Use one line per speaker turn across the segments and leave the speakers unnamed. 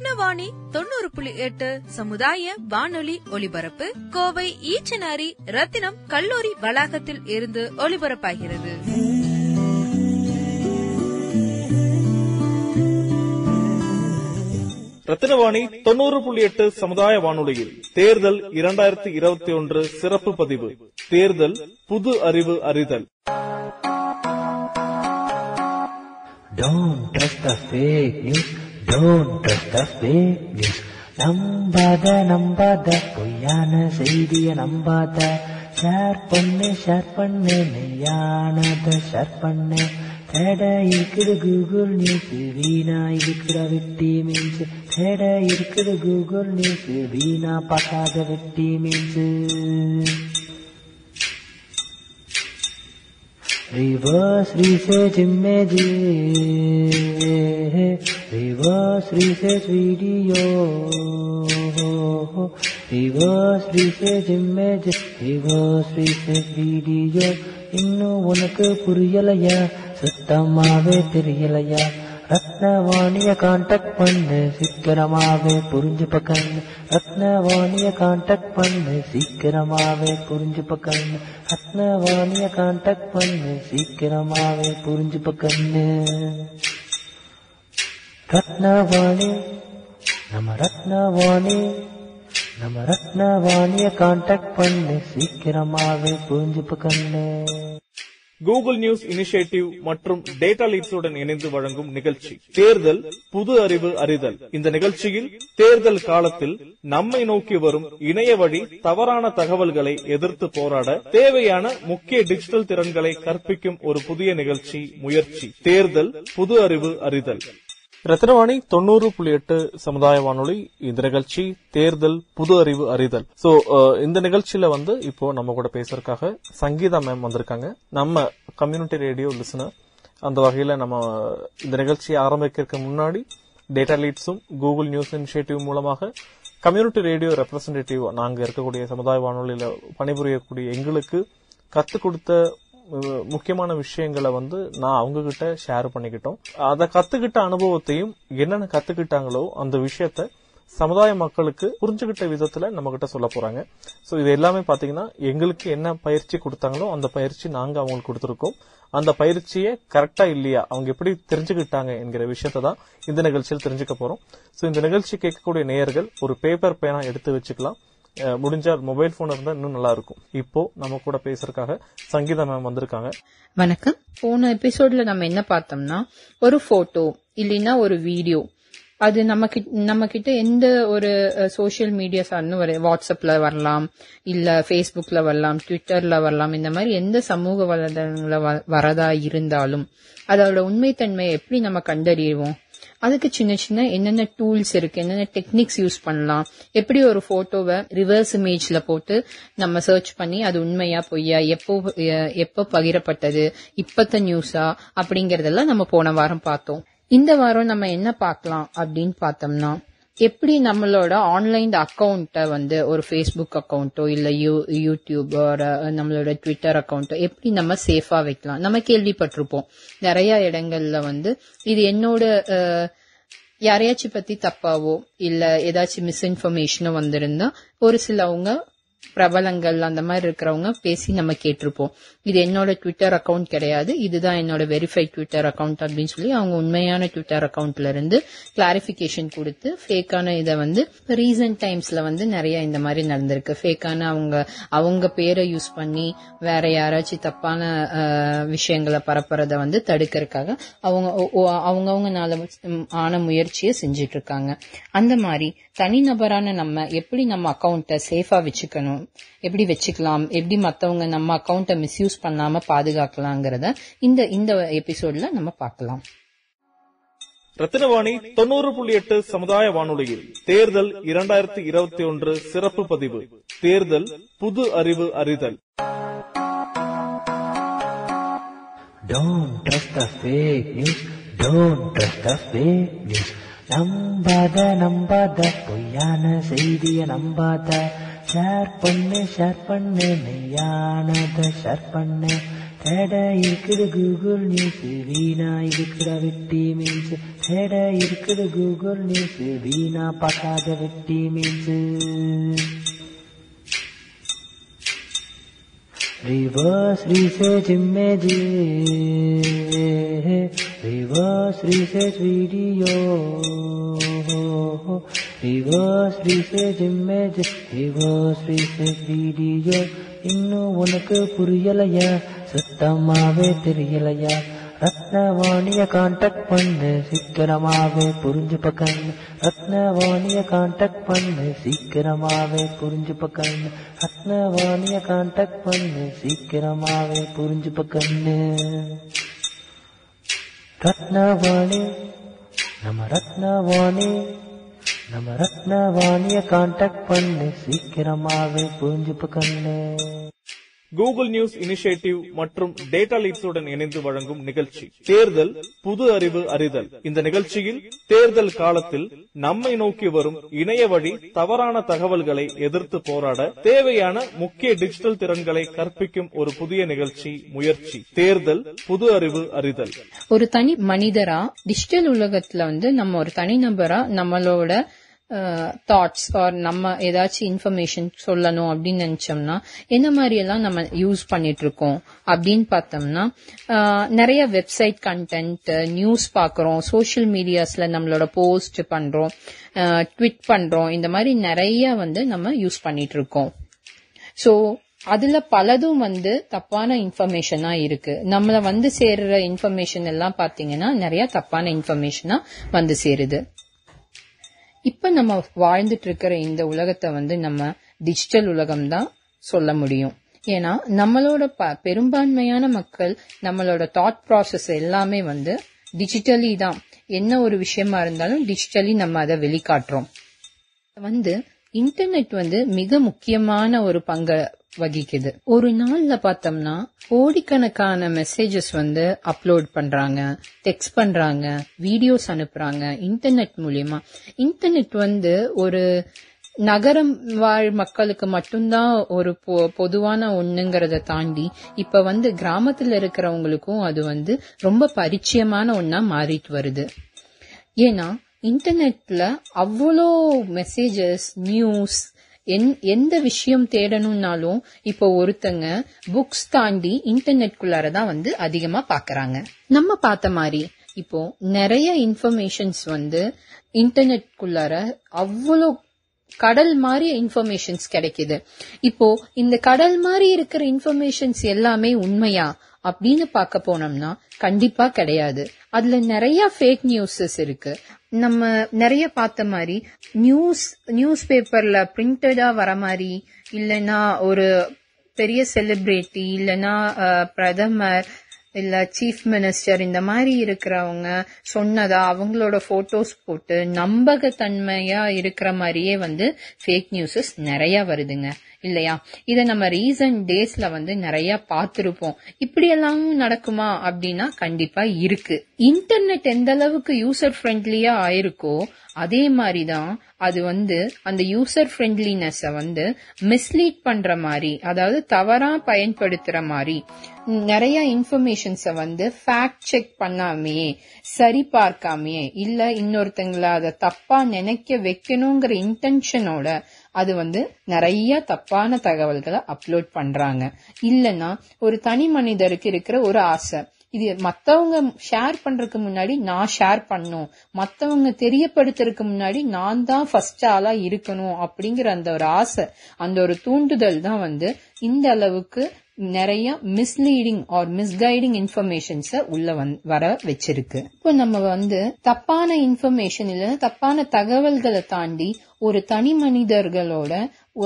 ரத்னவாணி
தொண்ணூறு புள்ளி எட்டு சமுதாய வானொலி ஒலிபரப்பு கோவை ஈச்சனாரி ரத்தினம் கல்லூரி வளாகத்தில் இருந்து ஒலிபரப்பாகிறது
ரத்தினவாணி தொண்ணூறு புள்ளி எட்டு சமுதாய வானொலியில் தேர்தல் இரண்டாயிரத்தி இருபத்தி ஒன்று சிறப்பு பதிவு தேர்தல் புது அறிவு அறிதல்
Don't trust the fake news. Don't trust நம்பாத நம்பாத பொய்யான செய்திய நம்பாத. ஷேர் பண்ணு ஷேர் பண்ணு மெய்யானத ஷேர் பண்ணு. தேட இருக்குது கூகுள் நியூஸ் வீணா இருக்கிற வெட்டி மீன்ஸ். தேட இருக்குது கூகுள் நியூஸ் வீணா பார்க்காத வெட்டி மீன்ஸ். ी से जिम्मे विवा श्री से स्वीडियो रिवा श्री से जिम्मे रिवा श्रीडो इन्लया सम्यलया ரத்னவாணிய கான்டாக்ட் பண்ணு சீக்கிரமாவே புரிஞ்சு பக்கன்னு ரத்னவாணிய கான்டாக்ட் பண்ணு சீக்கிரமாவே புரிஞ்சு பக்கன்னு ரத்னவாணிய கான்டாக்ட் பண்ணு சீக்கிரமாவே புரிஞ்சு பக்கன்னு ரத்னவாணி நம்ம ரத்னவாணி நம்ம ரத்னவாணிய கான்டாக்ட் பண்ணு சீக்கிரமாவே புரிஞ்சு பக்கன்னு
கூகுள் நியூஸ் இனிஷியேட்டிவ் மற்றும் டேட்டா லீட்ஸுடன் இணைந்து வழங்கும் நிகழ்ச்சி. தேர்தல் புது அறிவு அறிதல். இந்த நிகழ்ச்சியில் தேர்தல் காலத்தில் நம்மை நோக்கி வரும் இணைய வழி தவறான தகவல்களை எதிர்த்து போராட தேவையான முக்கிய டிஜிட்டல் திறன்களை கற்பிக்கும் ஒரு புதிய நிகழ்ச்சி முயற்சி. தேர்தல் புது அறிவு அறிதல். ரத்னவாணி தொண்ணூறு புள்ளி எட்டு சமுதாய வானொலி இந்த நிகழ்ச்சி தேர்தல் புது அறிவு அறிதல். சோ uh, இந்த நிகழ்ச்சியில வந்து இப்போ நம்ம கூட பேசுறதுக்காக சங்கீதா மேம் வந்திருக்காங்க. நம்ம கம்யூனிட்டி ரேடியோ லிசனர் அந்த வகையில நம்ம இந்த நிகழ்ச்சியை ஆரம்பிக்கிறதுக்கு முன்னாடி டேட்டா லீட்ஸும் கூகுள் நியூஸ் இனிஷியேட்டிவ் மூலமாக கம்யூனிட்டி ரேடியோ ரெப்ரசன்டேட்டிவ் நாங்க இருக்கக்கூடிய சமுதாய வானொலியில பணிபுரியக்கூடிய எங்களுக்கு கத்துக் கொடுத்த முக்கியமான விஷயங்களை வந்து நான் அவங்க கிட்ட ஷேர் பண்ணிக்கிட்டோம். அதை கத்துக்கிட்ட அனுபவத்தையும் என்னென்ன கத்துக்கிட்டாங்களோ அந்த விஷயத்த சமுதாய மக்களுக்கு புரிஞ்சுகிட்ட விதத்துல நம்ம கிட்ட சொல்ல போறாங்க. சோ இது எல்லாமே பாத்தீங்கன்னா எங்களுக்கு என்ன பயிற்சி கொடுத்தாங்களோ அந்த பயிற்சி நாங்க அவங்களுக்கு கொடுத்துருக்கோம். அந்த பயிற்சியை கரெக்டா இல்லையா? அவங்க எப்படி தெரிஞ்சுக்கிட்டாங்க என்கிற விஷயத்தை தான் இந்த நிகழ்ச்சியில் தெரிஞ்சுக்க போறோம். சோ இந்த நிகழ்ச்சி கேட்கக்கூடிய நேயர்கள் ஒரு பேப்பர் பேனா எடுத்து வச்சுக்கலாம். முடிஞ்சா மொபைல் போன் இருந்தா இன்னும் நல்லா இருக்கும் இப்போ நம்ம கூட பேசுறதுக்காக சங்கீதா மேம் வந்திருக்காங்க.
வணக்கம். போன எபிசோட்ல நம்ம என்ன பார்த்தோம்னா ஒரு போட்டோ இல்லைன்னா ஒரு வீடியோ அது நம்ம கிட்ட நம்ம கிட்ட எந்த ஒரு சோஷியல் மீடியாஸ் ஒரு வாட்ஸ்அப்ல வரலாம் இல்ல ஃபேஸ்புக்ல வரலாம் ட்விட்டர்ல வரலாம் இந்த மாதிரி எந்த சமூக வலைதளங்கள வ- வரதா இருந்தாலும் அதோட உண்மைத்தன்மையை எப்படி நம்ம கண்டறிவோம்? அதுக்கு சின்ன சின்ன என்னென்ன டூல்ஸ் இருக்கு என்னென்ன டெக்னிக்ஸ் யூஸ் பண்ணலாம் எப்படி ஒரு போட்டோவை ரிவர்ஸ் இமேஜ்ல போட்டு நம்ம சர்ச் பண்ணி அது உண்மையா பொய்யா எப்போ எப்போ பகிரப்பட்டது இப்பத்த நியூஸா அப்படிங்கறதெல்லாம் நம்ம போன வாரம் பார்த்தோம். இந்த வாரம் நம்ம என்ன பார்க்கலாம் அப்படின்னு பார்த்தோம்னா எப்படி நம்மளோட ஆன்லைன் அக்கௌண்ட்டை வந்து ஒரு ஃபேஸ்புக் அக்கௌண்ட்டோ இல்ல யூ யூடியூப் நம்மளோட ட்விட்டர் அக்கௌண்ட்டோ எப்படி நம்ம சேஃபா வைக்கலாம்? நம்ம கேள்விப்பட்டிருப்போம். நிறைய இடங்கள்ல வந்து இது என்னோட யாரையாச்சும் பத்தி தப்பாவோ இல்ல ஏதாச்சும் மிஸ்இன்ஃபர்மேஷனோ வந்திருந்தா ஒரு சிலவங்க பிரபலங்கள் அந்த மாதிரி இருக்கிறவங்க பேசி நம்ம கேட்டிருப்போம். இது என்னோட ட்விட்டர் அக்கவுண்ட் கிடையாது. இதுதான் என்னோட வெரிஃபைட் ட்விட்டர் அக்கவுண்ட் அப்படின்னு சொல்லி அவங்க உண்மையான ட்விட்டர் அக்கவுண்ட்ல இருந்து கிளாரிபிகேஷன் கொடுத்து ஃபேக்கான இதை வந்து ரீசன்ட் டைம்ஸ்ல வந்து நிறைய இந்த மாதிரி நடந்திருக்கு. ஃபேக்கான அவங்க அவங்க பேரை யூஸ் பண்ணி வேற யாராச்சும் தப்பான விஷயங்களை பரப்புறத வந்து தடுக்கிறதுக்காக அவங்க அவங்கவுங்க நாள ஆன முயற்சியை செஞ்சுட்டு இருக்காங்க அந்த மாதிரி தனிநபரான நம்ம எப்படி நம்ம அக்கௌண்ட்டை சேஃபா வச்சுக்கணும்? எப்படி வச்சுக்கலாம்? எப்படி மத்தவங்க நம்ம அக்கௌண்ட்டை மிஸ்யூஸ் பண்ணாம பாதுகாக்கலாங்கிறத இந்த இந்த எபிசோட்ல நம்ம பார்க்கலாம்.
ரத்தினவாணி தொண்ணூறு புள்ளி எட்டு சமுதாய வானொலியில் தேர்தல் இரண்டாயிரத்தி இருபத்தி ஒன்று சிறப்பு பதிவு. தேர்தல் புது அறிவு அறிதல்.
Don't trust the fake news. Don't trust the fake news. நம்பாத நம்பாத பொய்யான செய்திய நம்பாத ஷேர் பண்ணு ஷேர் பண்ணு மெய்யானத ஷேர் பண்ணு. தேட இருக்குது கூகுள் நியூஸ் வீணா இருக்கிற வெட்டி மீன்ஸ். தேட இருக்குது கூகுள் நியூஸ் வீணா பார்க்காத வெட்டி memes. Reverse research image reverse research video, reverse research images, reverse research video. இன்னும் உனக்கு புரியலையா? சுத்தமாவே தெரியலையா? ரத்னவாணிய கான்டாக்ட் பண்ணு சீக்கிரமாவே புரிஞ்சு பக்கன்னு ரத்னவாணிய கான்டாக்ட் பண்ணு சீக்கிரமாவே புரிஞ்சு பக்கன்னு ரத்னவாணிய கான்டாக்ட் பண்ணு சீக்கிரமாவே புரிஞ்சு பக்கன்னு ரத்னவாணி நம்ம ரத்னவாணி நம்ம ரத்னவாணிய கான்டாக்ட் பண்ணு. சீக்கிரமாவே புரிஞ்சுப்பு கண்ணு.
கூகுள் நியூஸ் இனிஷியேட்டிவ் மற்றும் டேட்டா லீட்ஸுடன் இணைந்து வழங்கும் நிகழ்ச்சி. தேர்தல் புது அறிவு அறிதல். இந்த நிகழ்ச்சியில் தேர்தல் காலத்தில் நம்மை நோக்கி வரும் இணைய வழி தவறான தகவல்களை எதிர்த்து போராட தேவையான முக்கிய டிஜிட்டல் திறன்களை கற்பிக்கும் ஒரு புதிய நிகழ்ச்சி முயற்சி. தேர்தல் புது அறிவு அறிதல்.
ஒரு தனி மனிதரா? டிஜிட்டல் உலகத்துல வந்து நம்ம ஒரு தனிநபரா நம்மளோட தாட்ஸ் ஆர் நம்ம ஏதாச்சும் இன்ஃபர்மேஷன் சொல்லணும் அப்படின்னு நினைச்சோம்னா என்ன மாதிரியெல்லாம் நம்ம யூஸ் பண்ணிட்டு இருக்கோம் அப்படின்னு பார்த்தோம்னா நிறைய வெப்சைட் கண்டென்ட் நியூஸ் பார்க்குறோம் சோஷியல் மீடியாஸ்ல நம்மளோட போஸ்ட் பண்றோம் ட்விட் பண்றோம் இந்த மாதிரி நிறைய வந்து நம்ம யூஸ் பண்ணிட்டு இருக்கோம் ஸோ அதுல பலதும் வந்து தப்பான இன்ஃபர்மேஷனா இருக்கு. நம்மள வந்து சேர்ற இன்ஃபர்மேஷன் எல்லாம் பாத்தீங்கன்னா நிறைய தப்பான இன்ஃபர்மேஷனா வந்து சேருது. இப்ப நம்ம வாழ்ந்துட்டு இருக்கிற இந்த உலகத்தை வந்து நம்ம டிஜிட்டல் உலகம் தான் சொல்ல முடியும். ஏன்னா நம்மளோட ப- பெரும்பான்மையான மக்கள் நம்மளோட தாட் ப்ராசஸ் எல்லாமே வந்து டிஜிட்டலி தான். என்ன ஒரு விஷயமா இருந்தாலும் டிஜிட்டலி நம்ம அதை வெளிக்காட்டுறோம். வந்து இன்டர்நெட் வந்து மிக முக்கியமான ஒரு பங்க வகிக்குது. ஒரு நாள்ல பார்த்தோம்னா கோடிக்கணக்கான மெசேஜஸ் வந்து அப்லோட் பண்றாங்க டெக்ஸ்ட் பண்றாங்க வீடியோஸ் அனுப்புறாங்க இன்டர்நெட் மூலியமா. இன்டர்நெட் வந்து ஒரு நகரம் வாழ் மக்களுக்கு மட்டும்தான் ஒரு பொ- பொதுவான ஒண்ணுங்கிறத தாண்டி இப்ப வந்து கிராமத்துல இருக்கிறவங்களுக்கும் அது வந்து ரொம்ப பரிச்சயமான ஒன்னா மாறிட்டு வருது. ஏன்னா இன்டர்நெட்ல அவ்வளோ மெசேஜஸ் நியூஸ் எந்த விஷயம் தேடணும்னாலும் இப்போ ஒருத்தங்க புக்ஸ் தாண்டி இன்டர்நெட்குள்ளார தான் வந்து அதிகமா பாக்குறாங்க. நம்ம பார்த்த மாதிரி இப்போ நிறைய இன்ஃபர்மேஷன்ஸ் வந்து இன்டர்நெட்குள்ளார அவ்வளோ கடல் மாதிரி இன்ஃபர்மேஷன்ஸ் கிடைக்குது. இப்போ இந்த கடல் மாதிரி இருக்கிற இன்ஃபர்மேஷன்ஸ் எல்லாமே உண்மையா அப்படின்னு பார்க்க போனோம்னா கண்டிப்பா கிடையாது. அதுல நிறைய ஃபேக் நியூஸஸ் இருக்கு. நம்ம நிறைய பார்த்த மாதிரி நியூஸ் நியூஸ் பேப்பர்ல பிரிண்டடா வர மாதிரி இல்லைன்னா ஒரு பெரிய செலிபிரிட்டி இல்லைன்னா அஹ், பிரதமர் இல்ல சீஃப் மினிஸ்டர் இந்த மாதிரி இருக்கிறவங்க சொன்னதா அவங்களோட போட்டோஸ் போட்டு நம்பகத்தன்மையா இருக்கிற மாதிரியே வந்து ஃபேக் நியூஸஸ் நிறைய வருதுங்க. இல்லையா? இதை நம்ம ரீசன்ட் டேஸ்ல வந்து நிறைய பார்த்திருப்போம். இப்படி எல்லாம் நடக்குமா அப்படின்னா கண்டிப்பா இருக்கு. இன்டர்நெட் எந்த அளவுக்கு யூசர் ஃப்ரெண்ட்லியா ஆயிருக்கோ அதே மாதிரிதான் அது வந்து அந்த யூசர் ஃப்ரெண்ட்லினஸ் வந்து மிஸ்லீட் பண்ற மாதிரி அதாவது தவறா பயன்படுத்துற மாதிரி நிறைய இன்ஃபர்மேஷன்ஸ வந்து ஃபேக்ட் செக் பண்ணாமையே சரி பார்க்காமையே இல்ல இன்னொருத்தங்களை அதை தப்பா நினைக்க வைக்கணுங்கிற இன்டென்ஷனோட அது வந்து நிறைய தப்பான தகவல்களை அப்லோட் பண்றாங்க. இல்லைன்னா ஒரு தனி மனிதருக்கு இருக்கிற ஒரு ஆசை. இது மத்தவங்க ஷேர் பண்றதுக்கு முன்னாடி நான் ஷேர் பண்ணும். மத்தவங்க தெரியப்படுத்துறதுக்கு முன்னாடி நான் தான் ஃபர்ஸ்ட் ஆளா இருக்கணும் அப்படிங்கிற அந்த ஒரு ஆசை அந்த ஒரு தூண்டுதல் தான் வந்து இந்த அளவுக்கு நிறைய மிஸ்லீடிங் ஆர் மிஸ்கைடிங் இன்ஃபர்மேஷன்ஸ உள்ள வந்- வர வச்சிருக்கு. இப்போ நம்ம வந்து தப்பான இன்ஃபர்மேஷன் இல்லைன்னா தப்பான தகவல்களை தாண்டி ஒரு தனி மனிதர்களோட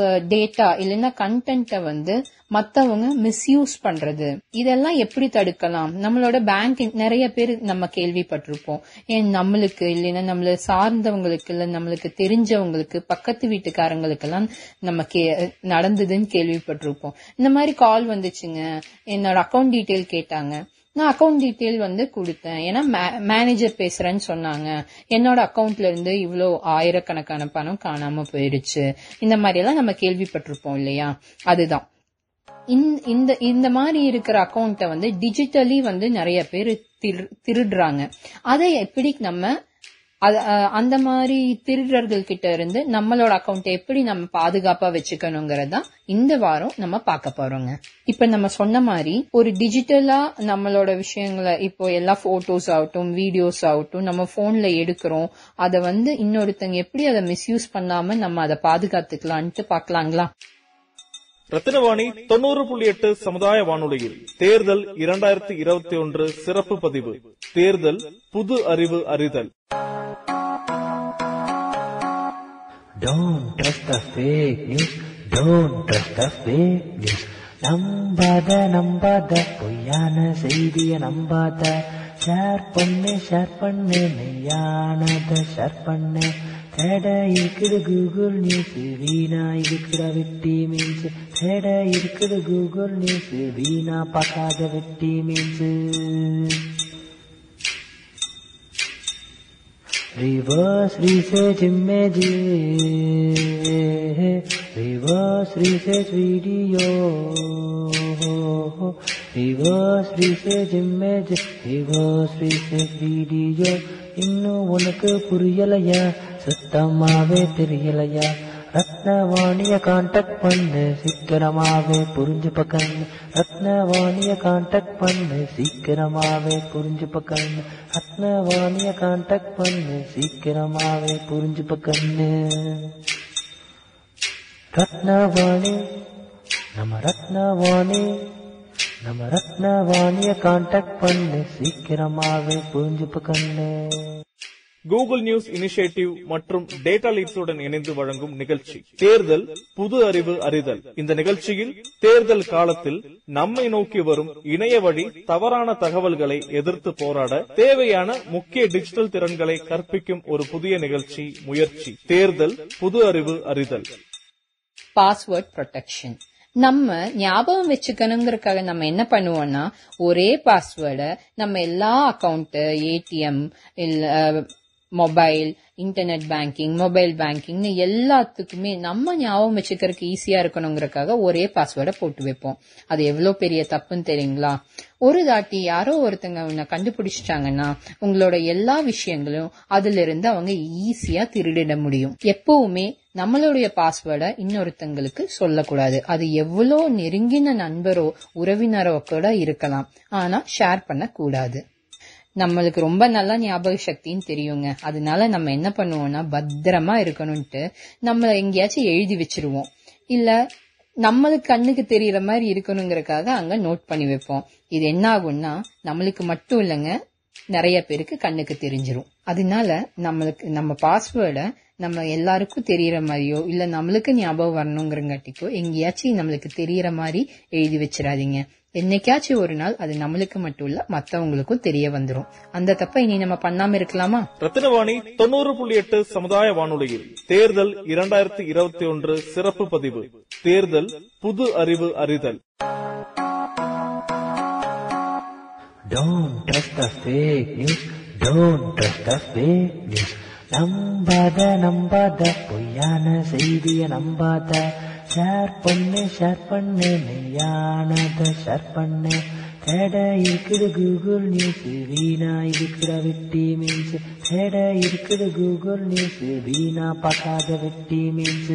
டேட்டா இல்லைன்னா கண்டென்ட்டை வந்து மத்தவங்க மிஸ்யூஸ் பண்றது. இதெல்லாம் எப்படி தடுக்கலாம்? நம்மளோட பேங்க் நிறைய பேர் நம்ம கேள்விப்பட்டிருப்போம். ஏன் நம்மளுக்கு இல்லைன்னா நம்மள சார்ந்தவங்களுக்கு இல்ல நம்மளுக்கு தெரிஞ்சவங்களுக்கு பக்கத்து வீட்டுக்காரங்களுக்கெல்லாம் நம்ம கே நடந்ததுன்னு கேள்விப்பட்டிருப்போம். இந்த மாதிரி கால் வந்துச்சுங்க. என்னோட அக்கௌண்ட் டீட்டெயில் கேட்டாங்க. நான் அக்கவுண்ட் டீட்டெயில் வந்து கொடுத்தேன். ஏன்னா மேனேஜர் பேசுறேன்னு சொன்னாங்க. என்னோட அக்கவுண்ட்ல இருந்து இவ்வளோ ஆயிரக்கணக்கான பணம் காணாம போயிடுச்சு. இந்த மாதிரி எல்லாம் நம்ம கேள்விப்பட்டிருப்போம் இல்லையா? அதுதான். இந்த- இந்த இந்த மாதிரி இருக்கிற அக்கௌண்ட்டை வந்து டிஜிட்டலி வந்து நிறைய பேர் திருடுறாங்க. அதை எப்படி நம்ம அது அந்த மாதிரி திருடர்கள் கிட்ட இருந்து நம்மளோட அக்கௌண்ட்டை எப்படி நம்ம பாதுகாப்பா வச்சுக்கணுங்கிறதா இந்த வாரம் நம்ம பார்க்க போறோங்க. இப்ப நம்ம சொன்ன மாதிரி ஒரு டிஜிட்டலா நம்மளோட விஷயங்களை இப்போ எல்லா போட்டோஸ் ஆகட்டும் வீடியோஸ் ஆகட்டும் நம்ம போன்ல எடுக்கிறோம். அதை வந்து இன்னொருத்தங்க எப்படி அதை மிஸ்யூஸ் பண்ணாம நம்ம அதை பாதுகாத்துக்கலான்ட்டு பாக்கலாங்களா
ரத்தினவாணி தொண்ணூறு புள்ளி எட்டு சமுதாய வானொலியில் தேர்தல் இரண்டாயிரத்தி இருபத்தி ஒன்று சிறப்பு பதிவு தேர்தல் புது அறிவு அறிதல்.
Don't trust the fake news. Don't trust the fake news. நம்பாத நம்பாத பொய்யான செய்திய நம்பாத ஷேர் பண்ணு ஷேர் பண்ணு மெய்யானத ஷேர் பண்ணு தேட இருக்குது கூகுள் நியூஸ் வீணா இருக்கிற வெட்டி மீன்ஸ் தேட இருக்குது கூகுள் நியூஸ் வீணா பார்க்காத வெட்டி மீன்ஸ் ी से जिम्मे विवा श्री श्रे श्रीडियोः रिवश्री से जिम्मे श्री श्रीडो इन्लया सम्यलया ரத்னவாணிய கான்டாக்ட் பண்ணு சீக்கிரமாவே புரிஞ்சு பக்கன்னு ரத்னவாணிய கான்டாக்ட் பண்ணு சீக்கிரமாவே புரிஞ்சு பக்கன்னு ரத்னவாணிய கான்டாக்ட் பண்ணு சீக்கிரமாவே புரிஞ்சு பக்கன்னு ரத்னவாணி நம்ம ரத்னவாணி நம்ம ரத்னவாணிய கான்டாக்ட் பண்ணு சீக்கிரமாவே புரிஞ்சு பக்கன்னு
கூகுள் நியூஸ் இனிஷியேட்டிவ் மற்றும் டேட்டா லீட்ஸுடன் இணைந்து வழங்கும் நிகழ்ச்சி. தேர்தல் புது அறிவு அறிதல். இந்த நிகழ்ச்சியில் தேர்தல் காலத்தில் நம்மை நோக்கி வரும் இணைய வழி தவறான தகவல்களை எதிர்த்து போராட தேவையான முக்கிய டிஜிட்டல் திறன்களை கற்பிக்கும் ஒரு புதிய நிகழ்ச்சி முயற்சி. தேர்தல் புது அறிவு அறிதல்.
பாஸ்வேர்ட் ப்ரொடெக்ஷன் நம்ம ஞாபகம் வச்சுக்கணுங்கிறதுக்காக நம்ம என்ன பண்ணுவோம்னா ஒரே பாஸ்வேர்டை நம்ம எல்லா அக்கவுண்ட் ஏடிஎம் இல்ல மொபைல் இன்டர்நெட் பேங்கிங் மொபைல் பேங்கிங்னு எல்லாத்துக்குமே நம்ம ஞாபகம் வச்சுக்கிறதுக்கு ஈஸியா இருக்கணுங்கிறதுக்காக ஒரே பாஸ்வேர்டை போட்டு வைப்போம். அது எவ்வளவு பெரிய தப்புன்னு தெரியுங்களா? ஒரு தாட்டி யாரோ ஒருத்தங்க உன்னை கண்டுபிடிச்சிட்டாங்கன்னா உங்களோட எல்லா விஷயங்களும் அதுல இருந்து அவங்க ஈஸியா திருடிட முடியும். எப்பவுமே நம்மளுடைய பாஸ்வேர்டை இன்னொருத்தங்களுக்கு சொல்லக்கூடாது. அது எவ்வளோ நெருங்கின நண்பரோ உறவினரோ கூட இருக்கலாம். ஆனா ஷேர் பண்ணக்கூடாது. நம்மளுக்கு ரொம்ப நல்லா ஞாபக சக்தின்னு தெரியுங்க. அதனால நம்ம என்ன பண்ணுவோம்னா பத்திரமா இருக்கணும்ட்டு நம்ம எங்கேயாச்சும் எழுதி வச்சிருவோம். இல்ல நம்மளுக்கு கண்ணுக்கு தெரியற மாதிரி இருக்கணுங்கிறதுக்காக அங்க நோட் பண்ணி வைப்போம். இது என்ன ஆகும்னா நம்மளுக்கு மட்டும் இல்லைங்க நிறைய பேருக்கு கண்ணுக்கு தெரிஞ்சிரும். அதனால நம்மளுக்கு நம்ம பாஸ்வேர்டை நம்ம எல்லாருக்கும் தெரியற மாதிரியோ இல்ல நம்மளுக்கு ஞாபகம் வரணுங்கிறங்காட்டிக்கோ எங்கேயாச்சும் நம்மளுக்கு தெரியற மாதிரி எழுதி வச்சிடாதீங்க என்னைக்காச்சும் ஒரு நாள் அது நம்மளுக்கு மட்டும் இல்ல மத்தவங்களுக்கும் தெரிய வந்துரும் அந்த தப்ப இனி நம்ம பண்ணாம இருக்கலாமா
ரத்தினவாணி தொண்ணூறு புள்ளி எட்டு சமுதாய வானொலியில் தேர்தல் இரண்டாயிரத்தி இருபத்தி ஒன்று சிறப்பு பதிவு தேர்தல் புது அறிவு அறிதல்
Don't trust the fake news. Don't trust the fake news. நம்பாத நம்பாத பொய்யான செய்திய நம்பாத. ஷேர் பண்ணு ஷேர் பண்ணு மெய்யானத ஷேர் பண்ணு. தேட இருக்குது கூகுள் நியூஸ் வீணா இருக்கிற வெட்டி மீன்ஸ் தேட இருக்குது கூகுள் நியூஸ் வீணா பார்க்காத வெட்டி மீன்ஸ்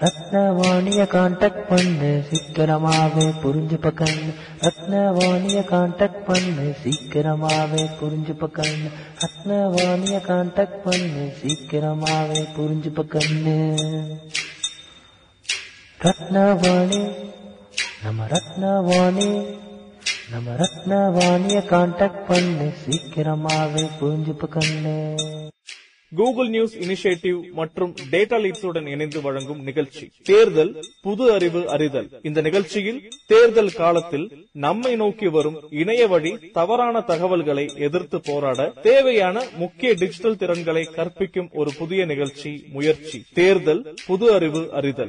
ரத்னவாணிய கான்டாக்ட் பண்ணு சீக்கிரமாவே புரிஞ்சு பக்கண்ணு. ரத்னவாணிய கான்டாக்ட் பண்ணு சீக்கிரமாவே புரிஞ்சு பக்கண்ணு. ரத்னவாணிய கான்டாக்ட் பண்ணு சீக்கிரமாவே புரிஞ்சு பக்கண்ணு. ரத்னவாணி நம்ம ரத்னவாணி நம்ம ரத்னவாணிய கான்டாக்ட் பண்ணு சீக்கிரமாவே புரிஞ்சு பக்கண்ணு.
கூகுள் நியூஸ் இனிஷியேட்டிவ் மற்றும் டேட்டா லீட்ஸுடன் இணைந்து வழங்கும் நிகழ்ச்சி. தேர்தல் புது அறிவு அறிதல். இந்த நிகழ்ச்சியில் தேர்தல் காலத்தில் நம்மை நோக்கி வரும் இணைய வழி தவறான தகவல்களை எதிர்த்து போராட தேவையான முக்கிய டிஜிட்டல் திறன்களை கற்பிக்கும் ஒரு புதிய நிகழ்ச்சி முயற்சி. தேர்தல் புது அறிவு அறிதல்.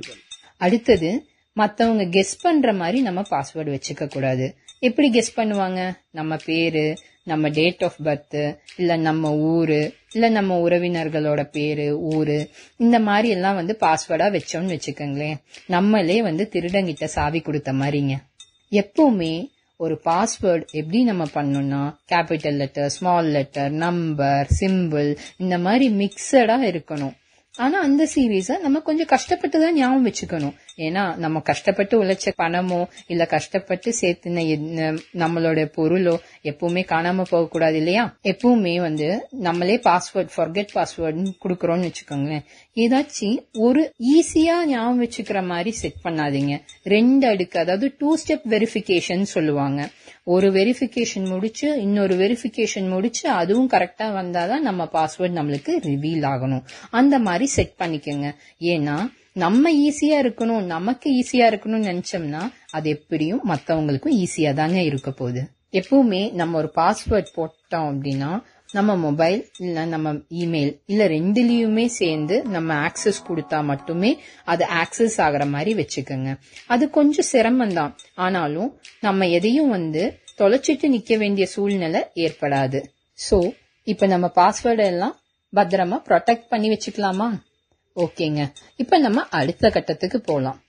அடுத்தது மத்தவங்க கெஸ் பண்ற மாதிரி நம்ம பாஸ்வேர்டு வச்சுக்க கூடாது. எப்படி கெஸ் பண்ணுவாங்க? நம்ம பேரு நம்ம டேட் ஆஃப் பர்த்து இல்ல நம்ம ஊரு இல்ல நம்ம உறவினர்களோட பேரு ஊரு இந்த மாதிரி எல்லாம் வந்து பாஸ்வேர்டா வச்சோம்னு வச்சுக்கோங்களேன். நம்மளே வந்து திருடங்கிட்ட சாவி கொடுத்த மாதிரிங்க. எப்பவுமே ஒரு பாஸ்வேர்ட் எப்படி நம்ம பண்ணோம்னா capital letter small letter number simple இந்த மாதிரி மிக்சடா இருக்கணும். ஆனா அந்த சீரீஸ நம்ம கொஞ்சம் கஷ்டப்பட்டு தான் ஞாபகம் வச்சுக்கணும். ஏன்னா நம்ம கஷ்டப்பட்டு உழைச்ச பணமோ இல்ல கஷ்டப்பட்டு சேர்த்துன நம்மளோட பொருளோ எப்பவுமே காணாம போக கூடாது இல்லையா? எப்பவுமே வந்து நம்மளே பாஸ்வேர்ட் ஃபர்கெட் பாஸ்வேர்டுன்னு குடுக்கறோம்னு வச்சுக்கோங்களேன். ஏதாச்சும் ஒரு ஈஸியா ஞாபகம் வச்சுக்கிற மாதிரி செட் பண்ணாதீங்க. ரெண்டு அடுக்கு அதாவது டூ ஸ்டெப் வெரிஃபிகேஷன் சொல்லுவாங்க. ஒரு வெரிஃபிகேஷன் முடிச்சு இன்னொரு வெரிஃபிகேஷன் முடிச்சு அதுவும் கரெக்டா வந்தாதான் நம்ம பாஸ்வேர்ட் நம்மளுக்கு ரிவீல் ஆகணும். அந்த மாதிரி செட் பண்ணிக்கோங்க. ஏன்னா நம்ம ஈஸியா இருக்கணும் நமக்கு ஈஸியா இருக்கணும்னு நினைச்சோம்னா அது எப்படியும் மத்தவங்களுக்கும் ஈஸியா தாங்க இருக்க போகுது. எப்பவுமே நம்ம ஒரு பாஸ்வேர்ட் போட்டோம் அப்படின்னா நம்ம மொபைல் இல்ல நம்ம இமெயில் இல்ல ரெண்டுலயுமே சேர்ந்து நம்ம ஆக்சஸ் கொடுத்தா மட்டுமே அது ஆக்சஸ் ஆகிற மாதிரி வச்சுக்கோங்க. அது கொஞ்சம் சிரமம் தான் ஆனாலும் நம்ம எதையும் வந்து தொலைச்சிட்டு நிக்க வேண்டிய சூழ்நிலை ஏற்படாது. சோ இப்ப நம்ம பாஸ்வேர்டு எல்லாம் பத்திரமா ப்ரொடெக்ட் பண்ணி வச்சுக்கலாமா? ஓகேங்க. இப்ப நம்ம அடுத்த கட்டத்துக்கு போலாம்.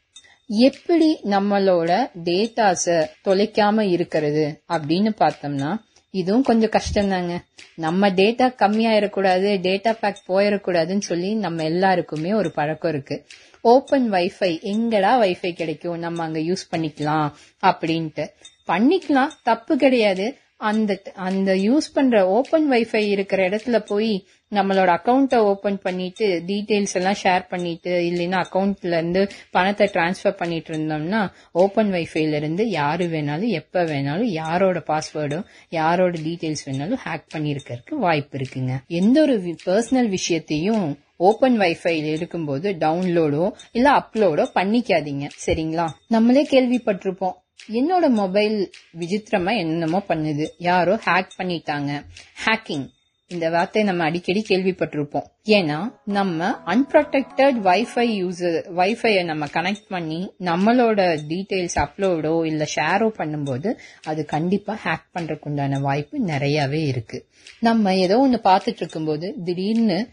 எப்படி நம்மளோட டேட்டாஸ தொலைக்காம இருக்கிறது அப்படின்னு பார்த்தோம்னா இதுவும் கொஞ்சம் கஷ்டம் தாங்க நம்ம டேட்டா கம்மியாயிடக்கூடாது டேட்டா பேக் போயிடக்கூடாதுன்னு சொல்லி நம்ம எல்லாருக்குமே ஒரு பழக்கம் இருக்கு. ஓப்பன் வைஃபை எங்கடா வைஃபை கிடைக்கும்? நம்ம அங்க யூஸ் பண்ணிக்கலாம் அப்படின்ட்டு. பண்ணிக்கலாம் தப்பு கிடையாது. அந்த அந்த யூஸ் பண்ற ஓப்பன் வைஃபை இருக்கிற இடத்துல போய் நம்மளோட அக்கௌண்ட்டை ஓபன் பண்ணிட்டு டீடைல்ஸ் எல்லாம் ஷேர் பண்ணிட்டு இல்லைன்னா அக்கௌண்ட்ல இருந்து பணத்தை டிரான்ஸ்ஃபர் பண்ணிட்டு இருந்தோம்னா ஓப்பன் வைஃபைல இருந்து யாரு வேணாலும் எப்ப வேணாலும் யாரோட பாஸ்வேர்டும் யாரோட டீடைல்ஸ் வேணாலும் ஹேக் பண்ணிருக்கிறதுக்கு வாய்ப்பு இருக்குங்க. எந்த ஒரு பர்சனல் விஷயத்தையும் ஓபன் வைஃபைல இருக்கும்போது டவுன்லோடோ இல்ல அப்லோடோ பண்ணிக்காதீங்க. சரிங்களா? நம்மளே கேள்விப்பட்டிருப்போம். என்னோட மொபைல் விசித்திரமா என்னமோ பண்ணுது. யாரோ ஹேக் பண்ணிட்டாங்க. ஹேக்கிங் இந்த வார்த்தையை நம்ம அடிக்கடி கேள்விப்பட்டிருப்போம். ஏன்னா நம்ம அன்ப்ரொடெக்டட் வைஃபை யூசர் வைஃபையை நம்ம கனெக்ட் பண்ணி நம்மளோட டீடைல்ஸ் அப்லோடோ இல்ல ஷேரோ பண்ணும்போது அது கண்டிப்பா ஹேக் பண்றதுக்கு உண்டான வாய்ப்பு நிறையவே இருக்கு. நம்ம ஏதோ ஒன்னு பார்த்துட்டு இருக்கும்போது திடீர்னு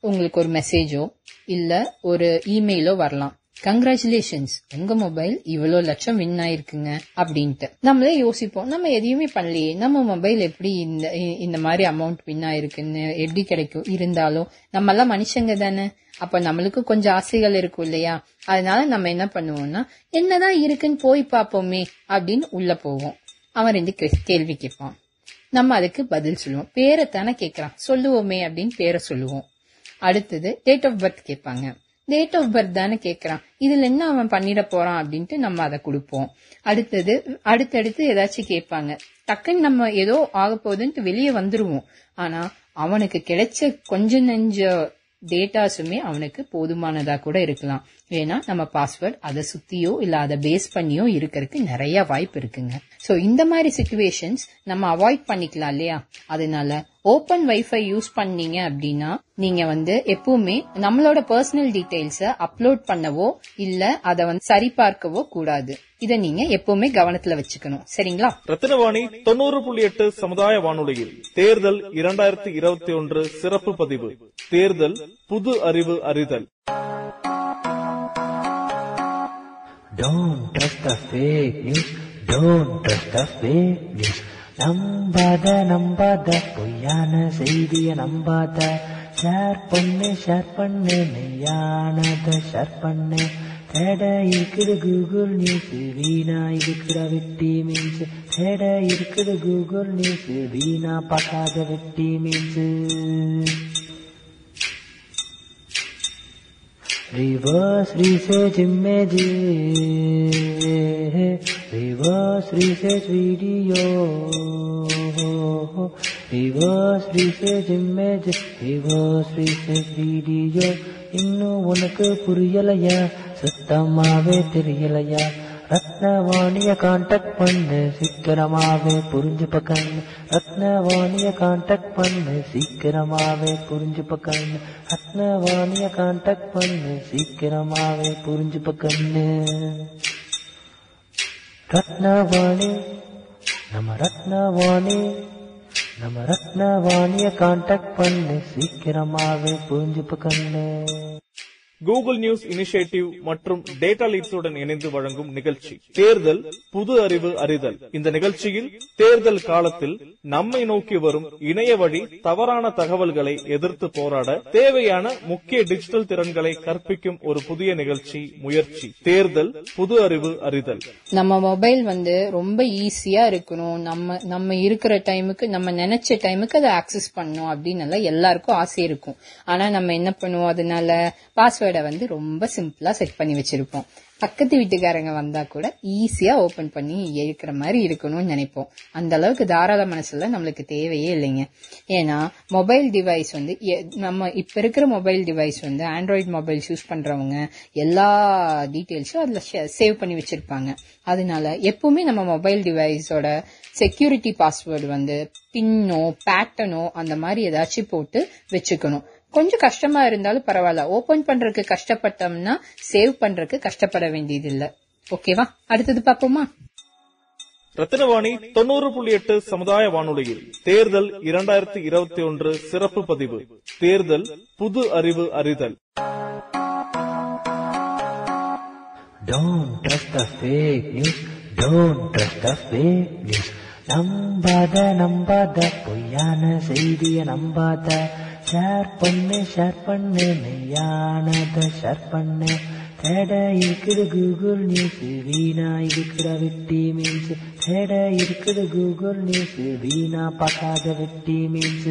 உங்களுக்கு ஒரு மெசேஜோ இல்ல ஒரு இமெயிலோ வரலாம். கங்க்ராச்சுலேஷன்ஸ் உங்க மொபைல் இவ்வளவு லட்சம் வின் ஆயிருக்குங்க அப்படின்ட்டு. நம்மளே யோசிப்போம் நம்ம எதையுமே பண்ணலையே நம்ம மொபைல் எப்படி இந்த இந்த மாதிரி அமௌண்ட் வின் ஆயிருக்குன்னு எப்படி கிடைக்கும் இருந்தாலும் நம்ம எல்லாம் மனுஷங்க தானே. அப்ப நம்மளுக்கு கொஞ்சம் ஆசைகள் இருக்கும் இல்லையா? அதனால நம்ம என்ன பண்ணுவோம்னா என்னதான் இருக்குன்னு போய் பார்ப்போமே அப்படின்னு உள்ள போவோம். அவன் ரெண்டு கே- கேள்வி கேட்பான். நம்ம அதுக்கு பதில் சொல்லுவோம். பேரை தானே கேட்கறான். சொல்லுவோமே அப்படின்னு பேரை சொல்லுவோம். அடுத்தது டேட் ஆஃப் பர்த் கேட்பாங்க. டேட் ஆஃப் பர்த் தானே கேட்கறான் இதுல என்ன அவன் பண்ணிட போறான் அப்படின்ட்டு நம்ம அதை கொடுப்போம். அடுத்தது அடுத்தடுத்து ஏதாச்சும் கேட்பாங்க. டக்குன்னு நம்ம ஏதோ ஆக போகுதுன்ட்டு வெளியே வந்துருவோம். ஆனா அவனுக்கு கிடைச்ச கொஞ்ச நெஞ்ச டேட்டாஸுமே அவனுக்கு போதுமானதா கூட இருக்கலாம். ஏன்னா நம்ம பாஸ்வேர்ட் அதை சுத்தியோ இல்ல அதை பேஸ் பண்ணியோ இருக்கிறதுக்கு நிறைய வாய்ப்பு இருக்குங்க. சோ இந்த மாதிரி சுச்சுவேஷன்ஸ் நம்ம அவாய்ட் பண்ணிக்கலாம் இல்லையா? அதனால ஓபன் வைஃபை யூஸ் பண்ணீங்க அப்படின்னா நீங்க வந்து எப்பவுமே நம்மளோட பர்சனல் டீடைல்ஸ அப்லோட் பண்ணவோ இல்ல அதை வந்து சரிபார்க்கவோ கூடாது. இத நீங்க எப்பவுமே கவனத்துல வச்சுக்கணும். சரிங்களா?
ரத்தினவாணி தொண்ணூறு புள்ளி எட்டு சமுதாய வானொலியில் தேர்தல் இரண்டாயிரத்தி இருபத்தி ஒன்று சிறப்பு பதிவு. தேர்தல் புது அறிவு அறிதல்.
Don't trust the fake news. Don't trust the fake news. நம்பாத நம்பாத பொய்யான செய்திய நம்பாத. ஷேர் பண்ணு ஷேர் பண்ணு மெய்யானத ஷேர் பண்ணு. தேட இருக்குது கூகுள் நியூஸ் வீணா இருக்கிற வெட்டி மீன்ஸ் தேட இருக்குது கூகுள் நியூஸ் வீணா பார்க்காத வெட்டி மீன்ஸ் रिवा श्री से जिम्मे रिवश्री श्रे श्रीडियोः रिवा श्री जिम्मे रिवश श्री पुरियलया सत्तमावे तिरियलया ரத்னவாணிய கான்டாக்ட் பண்ணு சீக்கிரமாவே புரிஞ்சு பக்கன்னு ரத்னவாணிய கான்டாக்ட் பண்ணு சீக்கிரமாவே புரிஞ்சு பக்கன்னு ரத்னவாணிய கான்டாக்ட் பண்ணு சீக்கிரமாவே புரிஞ்சு பக்கன்னு ரத்னவாணி நம்ம ரத்னவாணி நம்ம ரத்னவாணிய கான்டாக்ட் பண்ணு சீக்கிரமாவே புரிஞ்சு பக்கன்னு
கூகுள் நியூஸ் இனிஷியேட்டிவ் மற்றும் டேட்டா லீட்ஸுடன் இணைந்து வழங்கும் நிகழ்ச்சி. தேர்தல் புது அறிவு அறிதல். இந்த நிகழ்ச்சியில் தேர்தல் காலத்தில் நம்மை நோக்கி வரும் இணைய வழி தவறான தகவல்களை எதிர்த்து போராட தேவையான முக்கிய டிஜிட்டல் திறன்களை கற்பிக்கும் ஒரு புதிய நிகழ்ச்சி முயற்சி. தேர்தல் புது அறிவு அறிதல்.
நம்ம மொபைல் வந்து ரொம்ப ஈஸியா இருக்கணும். நம்ம நம்ம இருக்கிற டைமுக்கு நம்ம நினைச்ச டைமுக்கு அதை ஆக்சஸ் பண்ணணும் அப்படின்னு எல்லாருக்கும் ஆசை இருக்கும். ஆனா நம்ம என்ன பண்ணுவோம்? அதனால பாஸ்வேர்டை வந்து ரொம்ப சிம்பிளா செட் பண்ணி வச்சிருப்போம். பக்கத்து வீட்டுக்காரங்க வந்தா கூட ஈஸியா ஓபன் பண்ணி இருக்கிற மாதிரி இருக்கணும்னு நினைப்போம். அந்த அளவுக்கு தாராள மனசுல நம்மளுக்கு தேவையே இல்லைங்க. ஏன்னா மொபைல் டிவைஸ் வந்து எ- நம்ம இப்ப இருக்கிற மொபைல் டிவைஸ் வந்து ஆண்ட்ராய்டு மொபைல்ஸ் யூஸ் பண்றவங்க எல்லா டீட்டெயில்ஸும் அதுல சேவ் பண்ணி வச்சிருப்பாங்க. அதனால எப்பவுமே நம்ம மொபைல் டிவைஸோட செக்யூரிட்டி பாஸ்வேர்டு வந்து பின்னோ பேட்டனோ அந்த மாதிரி ஏதாச்சும் போட்டு வச்சுக்கணும். கொஞ்சம் கஷ்டமா இருந்தாலும் பரவாயில்ல. ஓபன் பண்றதுக்கு கஷ்டப்பட்டோம்னா சேவ் பண்றதுக்கு கஷ்டப்பட வேண்டியது இல்ல ஓகேவா அடுத்தது பாப்போமா
ரத்தினவாணி தொண்ணூறு புள்ளி எட்டு சமுதாய வானொலியில் தேர்தல் இரண்டாயிரத்தி இருபத்தி ஒன்று சிறப்பு பதிவு. தேர்தல் புது அறிவு அறிதல்.
Don't trust the fake news. Don't trust the fake news. நம்பாத நம்பாத பொய்யான செய்திய நம்பாத ஷேர் பண்ணு ஷேர் பண்ணு மெய்யானத ஷேர் பண்ணு. தேட இருக்குது கூகுள் நியூஸ் வீணா இருக்கிற வெட்டி மீன்ஸ் தேட இருக்குது கூகுள் நியூஸ் வீணா பார்க்காத வெட்டி மீன்ஸ்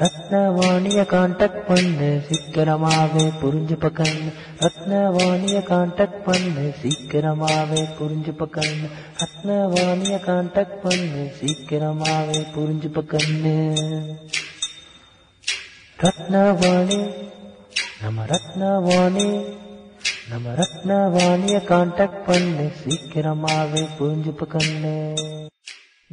ரத்னவாணிய கான்டாக்ட் பண்ணு சீக்கிரமாவே புரிஞ்சு பக்கன்னு ரத்னவாணிய கான்டாக்ட் பண்ணு சீக்கிரமாவே புரிஞ்சு பக்கன்னு ரத்னவாணிய கான்டாக்ட் பண்ணு சீக்கிரமாவே புரிஞ்சு பக்கன்னு ரத்னவாணி நம்ம ரத்னவாணி நம்ம ரத்னவாணிய கான்டாக்ட் பண்ணு சீக்கிரமாவே புரிஞ்சு பக்கன்னு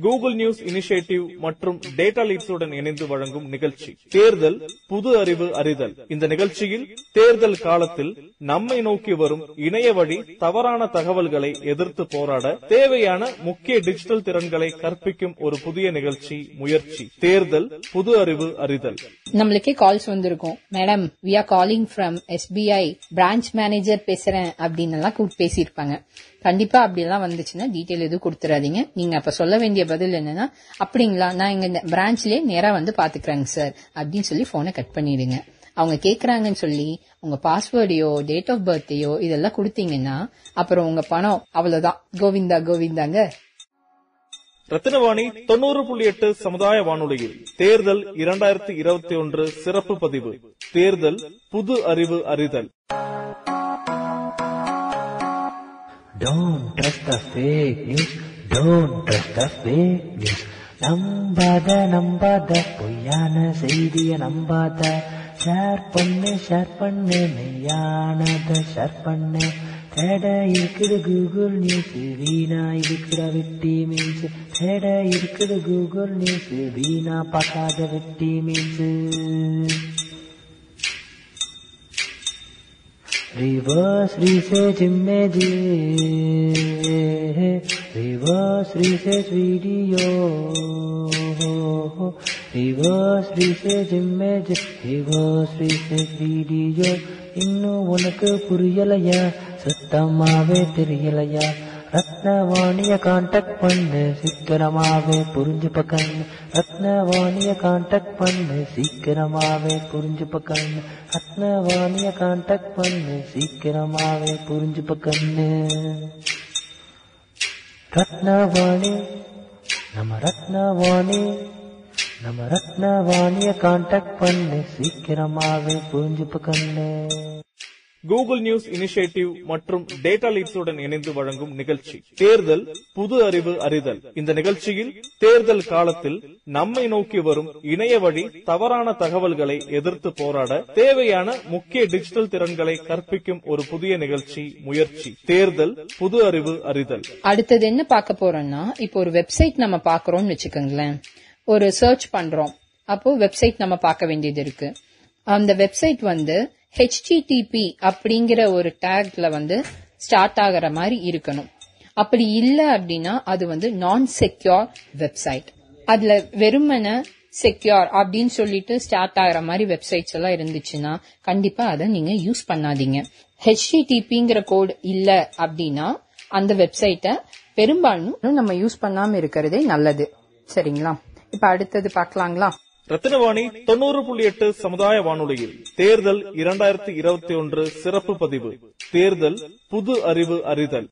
கூகுள் நியூஸ் இனிஷியேட்டிவ் மற்றும் டேட்டா லீட்ஸுடன் இணைந்து வழங்கும் நிகழ்ச்சி. தேர்தல் புது அறிவு அறிதல். இந்த நிகழ்ச்சியில் தேர்தல் காலத்தில் நம்மை நோக்கி வரும் இணைய வழி தவறான தகவல்களை எதிர்த்து போராட தேவையான முக்கிய டிஜிட்டல் திறன்களை கற்பிக்கும் ஒரு புதிய நிகழ்ச்சி முயற்சி. தேர்தல் புது அறிவு அறிதல்.
நம்மளுக்கே கால்ஸ் வந்திருக்கும். Madam we are calling from SBI branch manager பேசுறேன் அப்படின்னு எல்லாம் பேசியிருப்பாங்க. கண்டிப்பா அப்படி எல்லாம் வந்துச்சுன்னா டீட்டெயில் எதுவும் கொடுத்துறாதீங்க. நீங்க அப்ப சொல்ல வேண்டிய பதில் என்னன்னா அப்படிங்களா நான் இங்க பிரான்ச்லயே நேரா வந்து பாத்துக்கிறேங்க சார் அப்படின்னு சொல்லி போனை கட் பண்ணிடுங்க. அவங்க கேக்குறாங்கன்னு சொல்லி உங்க பாஸ்வேர்டையோ டேட் ஆஃப் பர்த்தையோ இதெல்லாம் கொடுத்தீங்கன்னா அப்புறம் உங்க பணம் அவ்வளவுதான். கோவிந்தா கோவிந்தாங்க.
ரத்தினவாணி தொண்ணூறு புள்ளி எட்டு சமுதாய வானொலியில் தேர்தல் இரண்டாயிரத்தி இருபத்தி ஒன்று சிறப்பு பதிவு தேர்தல் புது அறிவு அறிதல்.
Don't trust the fake news. Don't trust நம்பாத நம்பாத பொய்யான செய்திய நம்பாத. ஷேர் பண்ணு ஷேர் பண்ணு மெய்யானத ஷேர் பண்ணு. தேட இருக்குது கூகுள் நியூஸ் வீணா இருக்கிற வெட்டி மீன்ஸ். தேட இருக்குது கூகுள் நியூஸ் வீணா பார்க்காத வெட்டி memes. Reverse research images, reverse research video, reverse research images, reverse research video. இன்னும் உனக்கு புரியலையா? சுத்தமாவே தெரியலையா? ரத்னவாணிய கான்டாக்ட் பண்ணு சீக்கிரமாவே புரிஞ்சு பக்கண்ணு ரத்னவாணிய கான்டாக்ட் பண்ணு சீக்கிரமாவே புரிஞ்சு பக்கண்ணு ரத்னவாணிய கான்டாக்ட் பண்ணு சீக்கிரமாவே புரிஞ்சு பக்கண்ணு ரத்னவாணி. நம்ம ரத்னவாணி. நம்ம ரத்னவாணிய கான்டாக்ட் பண்ணு. சீக்கிரமாவே புரிஞ்சுப்பு கண்ணு.
கூகுள் நியூஸ் இனிஷியேட்டிவ் மற்றும் டேட்டா லீட்ஸுடன் இணைந்து வழங்கும் நிகழ்ச்சி. தேர்தல் புது அறிவு அறிதல். இந்த நிகழ்ச்சியில் தேர்தல் காலத்தில் நம்மை நோக்கி வரும் இணைய வழி தவறான தகவல்களை எதிர்த்து போராட தேவையான முக்கிய டிஜிட்டல் திறன்களை கற்பிக்கும் ஒரு புதிய நிகழ்ச்சி முயற்சி. தேர்தல் புது அறிவு அறிதல்.
அடுத்தது என்ன பார்க்க போறோம்னா இப்போ ஒரு வெப்சைட் நம்ம பாக்குறோம்னு வச்சுக்கோங்களேன். ஒரு சர்ச் பண்றோம். அப்போ வெப்சைட் நம்ம பார்க்க வேண்டியது இருக்கு. அந்த வெப்சைட் வந்து ஹெச்டிடிபி அப்படிங்கிற ஒரு டேக்ல வந்து ஸ்டார்ட் ஆகிற மாதிரி இருக்கணும். அப்படி இல்லை அப்படின்னா அது வந்து நான் செக்யூர் வெப்சைட் அதுல வெறுமன செக்யூர் அப்படின்னு சொல்லிட்டு ஸ்டார்ட் ஆகிற மாதிரி வெப்சைட்ஸ் எல்லாம் இருந்துச்சுன்னா கண்டிப்பா அதை நீங்க யூஸ் பண்ணாதீங்க. ஹெச்டிடிபிங்கிற கோட் இல்ல அப்படின்னா அந்த வெப்சைட்டை பெரும்பாலும் நம்ம யூஸ் பண்ணாம இருக்கிறதே நல்லது. சரிங்களா? இப்ப அடுத்தது பார்க்கலாங்களா?
ரத்தினவாணி தொண்ணூறு புள்ளி எட்டு சமுதாய வானொலியில். தேர்தல் இரண்டாயிரத்தி இருபத்தி ஒன்று சிறப்பு பதிவு. தேர்தல் புது அறிவு அறிதல்.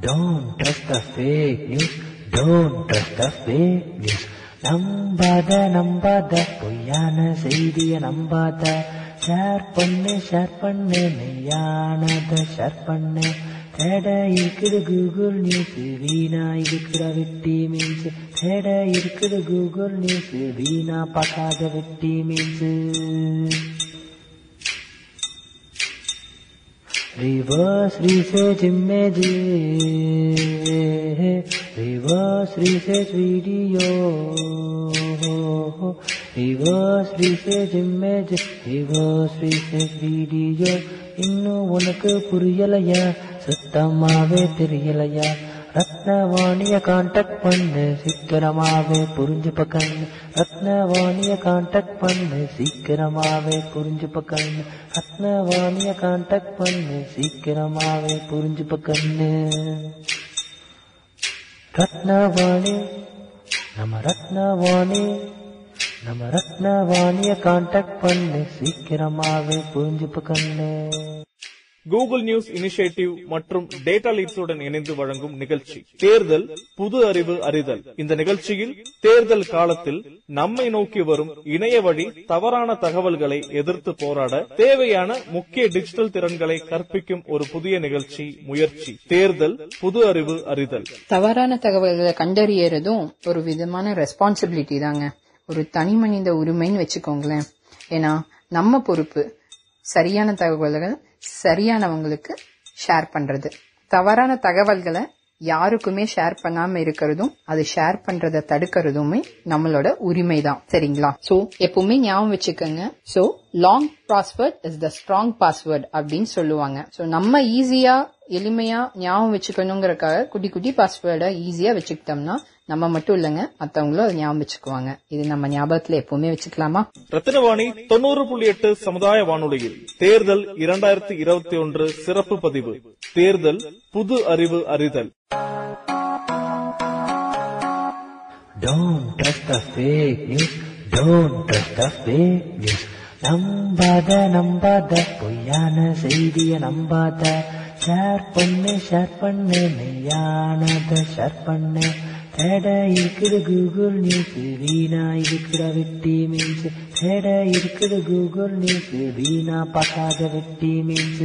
Don't trust the fake news. Don't trust the fake news. நம்பாத நம்பாத பொய்யான செய்திய நம்பாத. ஷேர் பண்ணு ஷேர் பண்ணு மெய்யானத ஷேர் பண்ணு. தேட இருக்குது கூகுள் நியூஸ் வீணா இருக்கிற வெட்டி மீன்ஸ் தேட இருக்குது கூகுள் நியூஸ் வீணா பார்க்காத வெட்டி memes Reverse research images, reverse research video, reverse research images, reverse research video. இன்னும் உனக்கு புரியலையா? சுத்தமாவே தெரியலையா? ரத்னவாணிய கான்டாக்ட் பண்ணு சீக்கிரமாவே புரிஞ்சு பக்கண்ணு ரத்னவாணிய கான்டாக்ட் பண்ணு சீக்கிரமாவே புரிஞ்சு பக்கண்ணு ரத்னவாணிய கான்டாக்ட் பண்ணு சீக்கிரமாவே புரிஞ்சு பக்கண்ணு ரத்னவாணி நம்ம ரத்னவாணி. நம்ம ரத்னவாணிய கான்டாக்ட் பண்ணு. சீக்கிரமாவே புரிஞ்சு பக்கண்ணு
கூகுள் நியூஸ் இனிஷியேட்டிவ் மற்றும் டேட்டா லீட்ஸுடன் இணைந்து வழங்கும் நிகழ்ச்சி தேர்தல் புது அறிவு அறிதல். இந்த நிகழ்ச்சியில் தேர்தல் காலத்தில் நம்மை நோக்கி வரும் இணைய வழி தவறான தகவல்களை எதிர்த்து போராட தேவையான முக்கிய டிஜிட்டல் திறன்களை கற்பிக்கும் ஒரு புதிய நிகழ்ச்சி முயற்சி தேர்தல் புது அறிவு அறிதல்.
தவறான தகவல்களை கண்டறியறதும் ஒரு விதமான ரெஸ்பான்சிபிலிட்டி தாங்க. ஒரு தனி மனித உரிமைன்னு வச்சுக்கோங்களேன். ஏன்னா நம்ம பொறுப்பு சரியான தகவல்கள் சரியானவங்களுக்கு ஷேர் பண்றது. தவறான தகவல்களை யாருக்குமே ஷேர் பண்ணாம இருக்கிறதும் அது ஷேர் பண்றதை தடுக்கிறதுமே நம்மளோட உரிமை தான் சரிங்களா? சோ எப்பவுமே ஞாபகம் வச்சுக்கோங்க. So long password is the strong password அப்படின்னு சொல்லுவாங்க. சோ நம்ம ஈஸியா எளிமையா ஞாபகம் வச்சுக்கணுங்கிறக்காக குட்டி குட்டி பாஸ்வேர்டை ஈஸியா வச்சுக்கிட்டோம்னா நம்ம மட்டும் இல்லைங்க மத்தவங்களும் அதை ஞாபகம் வச்சுக்குவாங்க இது நம்ம ஞாபகத்துல எப்பவுமே வச்சுக்கலாமா
ரத்தினவாணி தொண்ணூறு புள்ளி எட்டு சமுதாய வானொலியில் தேர்தல் இரண்டாயிரத்தி இருபத்தி ஒன்று சிறப்பு பதிவு தேர்தல் புது அறிவு அறிதல்
Don't trust the fake news. Don't trust the fake news. நம்பாத நம்பாத பொய்யான செய்திய நம்பாத ஷேர் பண்ணு ஷேர் பண்ணு மெய்யானத ஷேர் பண்ணு தேட இருக்குது கூகுள் நியூஸ் வீணா இருக்கிற வெட்டி மீன்ஸ் தேட இருக்குது கூகுள் நியூஸ் வீணா பார்க்காத வெட்டி memes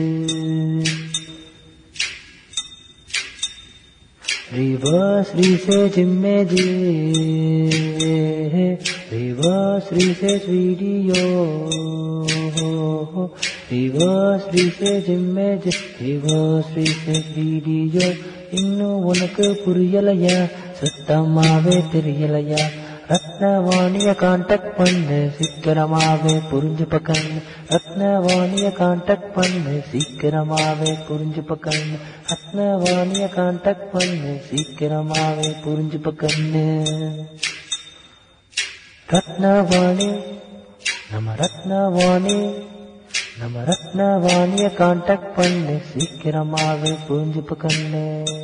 Reverse research images, reverse research video, reverse research image reverse research video இன்னும் உனக்கு புரியலையா சுத்தமாவே தெரியலையா ரத்னவாணிய கான்டாக்ட் பண்ணு சீக்கிரமாவே புரிஞ்சு பக்கண்ணு ரத்னவாணிய கான்டாக்ட் பண்ணு சீக்கிரமாவே புரிஞ்சு பக்கண்ணு ரத்னவாணிய கான்டாக்ட் பண்ணு சீக்கிரமாவே புரிஞ்சு பக்கண்ணு ரத்னவாணி நம்ம ரத்னவாணி நம்ம ரத்னவாணிய கான்டாக்ட் பண்ணு. சீக்கிரமாவே புரிஞ்சு பக்கண்ணு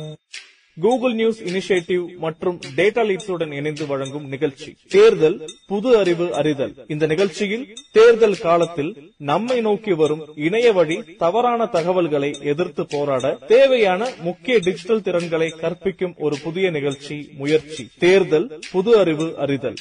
கூகுள் நியூஸ் இனிஷியேட்டிவ் மற்றும் டேட்டா லீட்ஸுடன் இணைந்து வழங்கும் நிகழ்ச்சி. தேர்தல் புது அறிவு அறிதல். இந்த நிகழ்ச்சியில் தேர்தல் காலத்தில் நம்மை நோக்கி வரும் இணைய வழி தவறான தகவல்களை எதிர்த்து போராட தேவையான முக்கிய டிஜிட்டல் திறன்களை கற்பிக்கும் ஒரு புதிய நிகழ்ச்சி முயற்சி. தேர்தல் புது அறிவு அறிதல்.